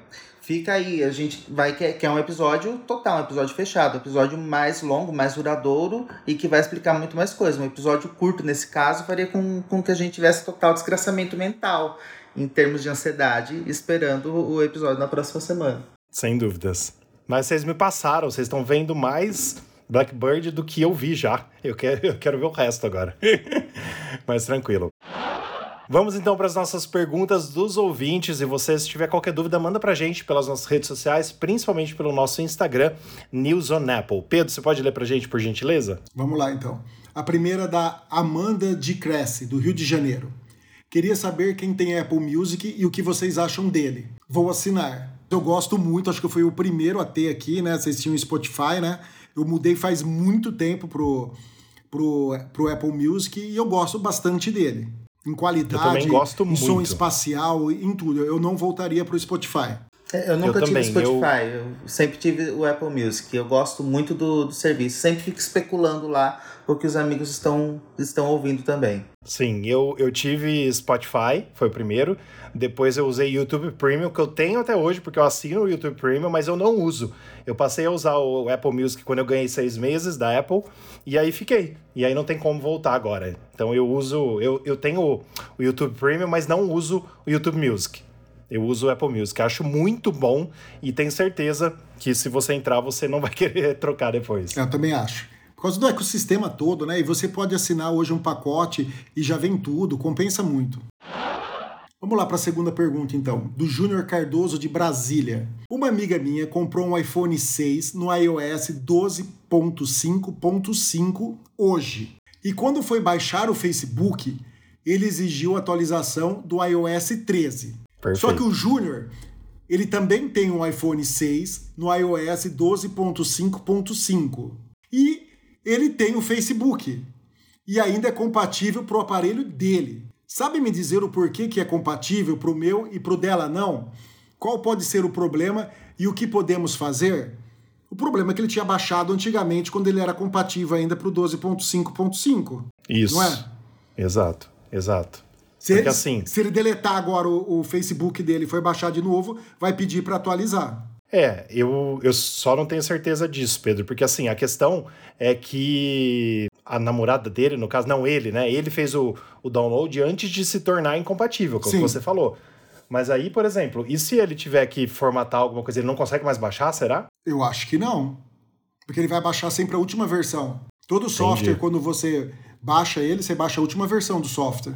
fica aí, a gente vai quer, quer um episódio total, um episódio fechado, um episódio mais longo, mais duradouro e que vai explicar muito mais coisas. Um episódio curto, nesse caso, faria com, com que a gente tivesse total desgraçamento mental em termos de ansiedade, esperando o episódio na próxima semana. Sem dúvidas. Mas vocês me passaram, vocês estão vendo mais Blackbird do que eu vi já. Eu quero, eu quero ver o resto agora. Mas tranquilo. Vamos então para as nossas perguntas dos ouvintes. E você, se tiver qualquer dúvida, manda para a gente pelas nossas redes sociais, principalmente pelo nosso Instagram, News on Apple. Pedro, você pode ler para a gente, por gentileza? Vamos lá então. A primeira é da Amanda de Cresce, do Rio de Janeiro. Queria saber quem tem Apple Music e o que vocês acham dele. Vou assinar. Eu gosto muito, acho que eu fui o primeiro a ter aqui, né? Vocês tinham Spotify, né? Eu mudei faz muito tempo pro, pro, pro Apple Music e eu gosto bastante dele. Em qualidade, em muito. som espacial, em tudo. Eu não voltaria pro Spotify. É, eu nunca eu tive também, Spotify, eu... eu... sempre tive o Apple Music. Eu gosto muito do, do serviço, sempre fico especulando lá porque os amigos estão, estão ouvindo também. Sim, eu, eu tive Spotify, foi o primeiro. Depois eu usei YouTube Premium, que eu tenho até hoje, porque eu assino o YouTube Premium, mas eu não uso. Eu passei a usar o Apple Music quando eu ganhei seis meses da Apple, e aí fiquei. E aí não tem como voltar agora. Então eu uso. Eu, eu tenho o YouTube Premium, mas não uso o YouTube Music. Eu uso o Apple Music. Acho muito bom e tenho certeza que se você entrar, você não vai querer trocar depois. Eu também acho. Por causa do ecossistema todo, né? E você pode assinar hoje um pacote e já vem tudo, compensa muito. Vamos lá para a segunda pergunta, então, do Júnior Cardoso de Brasília. Uma amiga minha comprou um iPhone 6 no iOS 12.5.5 hoje. E quando foi baixar o Facebook, ele exigiu atualização do iOS 13. Perfeito. Só que o Júnior, ele também tem um iPhone 6 no iOS 12.5.5. E ele tem o Facebook. E ainda é compatível para o aparelho dele. Sabe me dizer o porquê que é compatível para o meu e para o dela não? Qual pode ser o problema e o que podemos fazer? O problema é que ele tinha baixado antigamente quando ele era compatível ainda para o 12.5.5. Isso. Não é? Exato, exato. Se, Porque, assim, se ele deletar agora o, o Facebook dele e for baixar de novo, vai pedir para atualizar. É, eu, eu só não tenho certeza disso, Pedro, porque assim, a questão é que a namorada dele, no caso, não ele, né? Ele fez o, o download antes de se tornar incompatível, como Sim. você falou. Mas aí, por exemplo, e se ele tiver que formatar alguma coisa, ele não consegue mais baixar, será? Eu acho que não. Porque ele vai baixar sempre a última versão. Todo software, Entendi. quando você baixa ele, você baixa a última versão do software.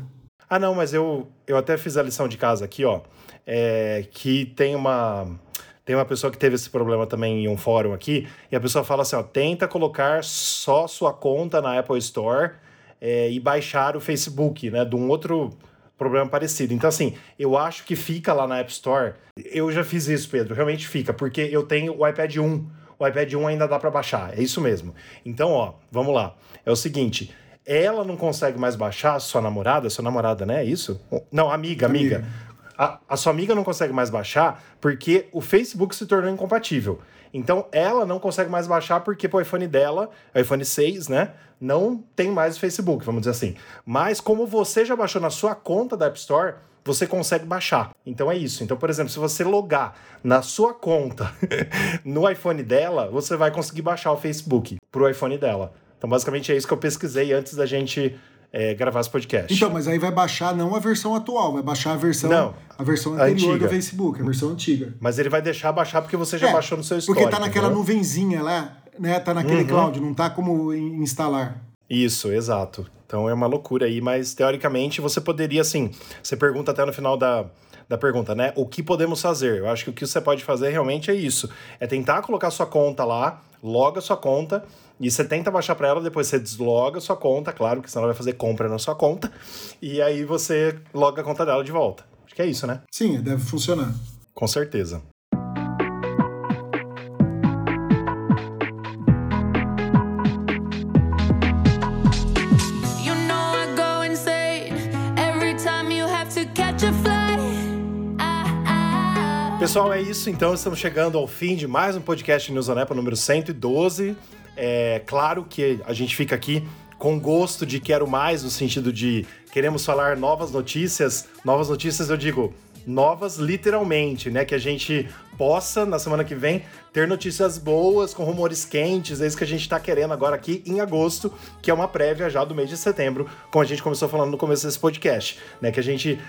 Ah, não, mas eu, eu até fiz a lição de casa aqui, ó. É, que tem uma tem uma pessoa que teve esse problema também em um fórum aqui, e a pessoa fala assim: ó, tenta colocar só sua conta na Apple Store é, e baixar o Facebook, né? De um outro problema parecido. Então, assim, eu acho que fica lá na App Store. Eu já fiz isso, Pedro, realmente fica, porque eu tenho o iPad 1. O iPad 1 ainda dá para baixar, é isso mesmo. Então, ó, vamos lá. É o seguinte, ela não consegue mais baixar, sua namorada, sua namorada, né? É isso? Não, amiga, amiga. amiga a, a sua amiga não consegue mais baixar porque o Facebook se tornou incompatível. Então ela não consegue mais baixar porque o iPhone dela, o iPhone 6, né, não tem mais o Facebook, vamos dizer assim. Mas como você já baixou na sua conta da App Store, você consegue baixar. Então é isso. Então, por exemplo, se você logar na sua conta no iPhone dela, você vai conseguir baixar o Facebook pro iPhone dela. Então, basicamente é isso que eu pesquisei antes da gente é, gravar esse podcast. Então, mas aí vai baixar não a versão atual, vai baixar a versão, não, a versão anterior do Facebook, a versão antiga. Mas ele vai deixar baixar porque você já é, baixou no seu histórico. Porque tá naquela entendeu? nuvenzinha lá, né? Tá naquele uhum. cloud, não tá como instalar. Isso, exato. Então é uma loucura aí, mas teoricamente você poderia, assim, você pergunta até no final da, da pergunta, né? O que podemos fazer? Eu acho que o que você pode fazer realmente é isso: é tentar colocar sua conta lá, loga sua conta, e você tenta baixar para ela, depois você desloga sua conta, claro, que senão ela vai fazer compra na sua conta, e aí você loga a conta dela de volta. Acho que é isso, né? Sim, deve funcionar. Com certeza. Pessoal, é isso. Então, estamos chegando ao fim de mais um podcast News on Apple número 112. É claro que a gente fica aqui com gosto de quero mais, no sentido de queremos falar novas notícias. Novas notícias, eu digo, novas literalmente, né? Que a gente possa, na semana que vem, ter notícias boas, com rumores quentes. É isso que a gente está querendo agora aqui em agosto, que é uma prévia já do mês de setembro, como a gente começou falando no começo desse podcast, né? Que a gente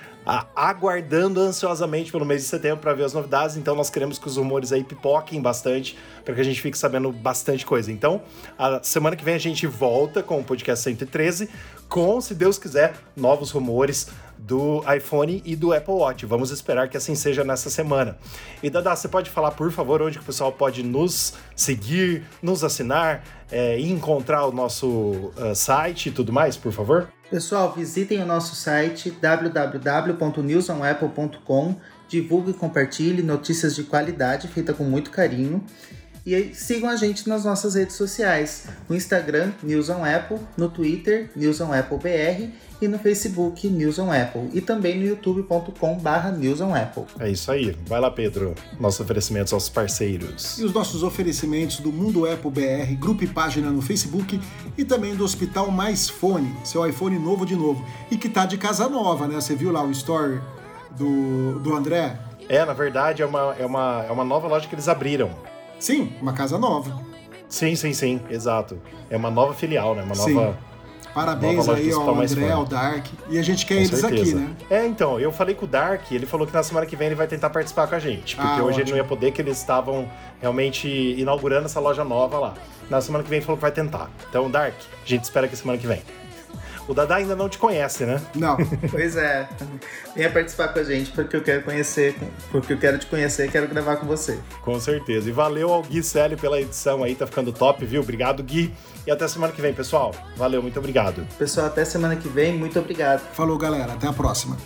aguardando ansiosamente pelo mês de setembro para ver as novidades. Então, nós queremos que os rumores aí pipoquem bastante, para que a gente fique sabendo bastante coisa. Então, a semana que vem a gente volta com o podcast 113, com, se Deus quiser, novos rumores do iPhone e do Apple Watch. Vamos esperar que assim seja nessa semana. E Dada, você pode falar, por favor, onde que o pessoal pode nos seguir, nos assinar é, e encontrar o nosso uh, site e tudo mais, por favor? Pessoal, visitem o nosso site www.newsonapple.com, divulgue e compartilhe notícias de qualidade feita com muito carinho. E aí, sigam a gente nas nossas redes sociais, no Instagram, News on Apple, no Twitter, News on Apple BR e no Facebook News on Apple e também no youtube.com barra News on Apple. É isso aí. Vai lá, Pedro. Nossos oferecimentos aos parceiros. E os nossos oferecimentos do Mundo Apple BR, grupo e página no Facebook e também do Hospital Mais Fone, seu iPhone novo de novo. E que tá de casa nova, né? Você viu lá o store do, do André? É, na verdade, é uma, é, uma, é uma nova loja que eles abriram. Sim, uma casa nova. Sim, sim, sim, exato. É uma nova filial, né? Uma nova. Sim Parabéns aí ao André, ao Dark. E a gente quer com eles certeza. aqui, né? É, então, eu falei com o Dark, ele falou que na semana que vem ele vai tentar participar com a gente. Porque ah, hoje ótimo. ele não ia poder, que eles estavam realmente inaugurando essa loja nova lá. Na semana que vem ele falou que vai tentar. Então, Dark, a gente espera que semana que vem. O Dada ainda não te conhece, né? Não. pois é. Venha participar com a gente porque eu quero conhecer, porque eu quero te conhecer e quero gravar com você. Com certeza. E valeu ao Gui Selle pela edição aí, tá ficando top, viu? Obrigado, Gui. E até semana que vem, pessoal. Valeu, muito obrigado. Pessoal, até semana que vem, muito obrigado. Falou, galera. Até a próxima.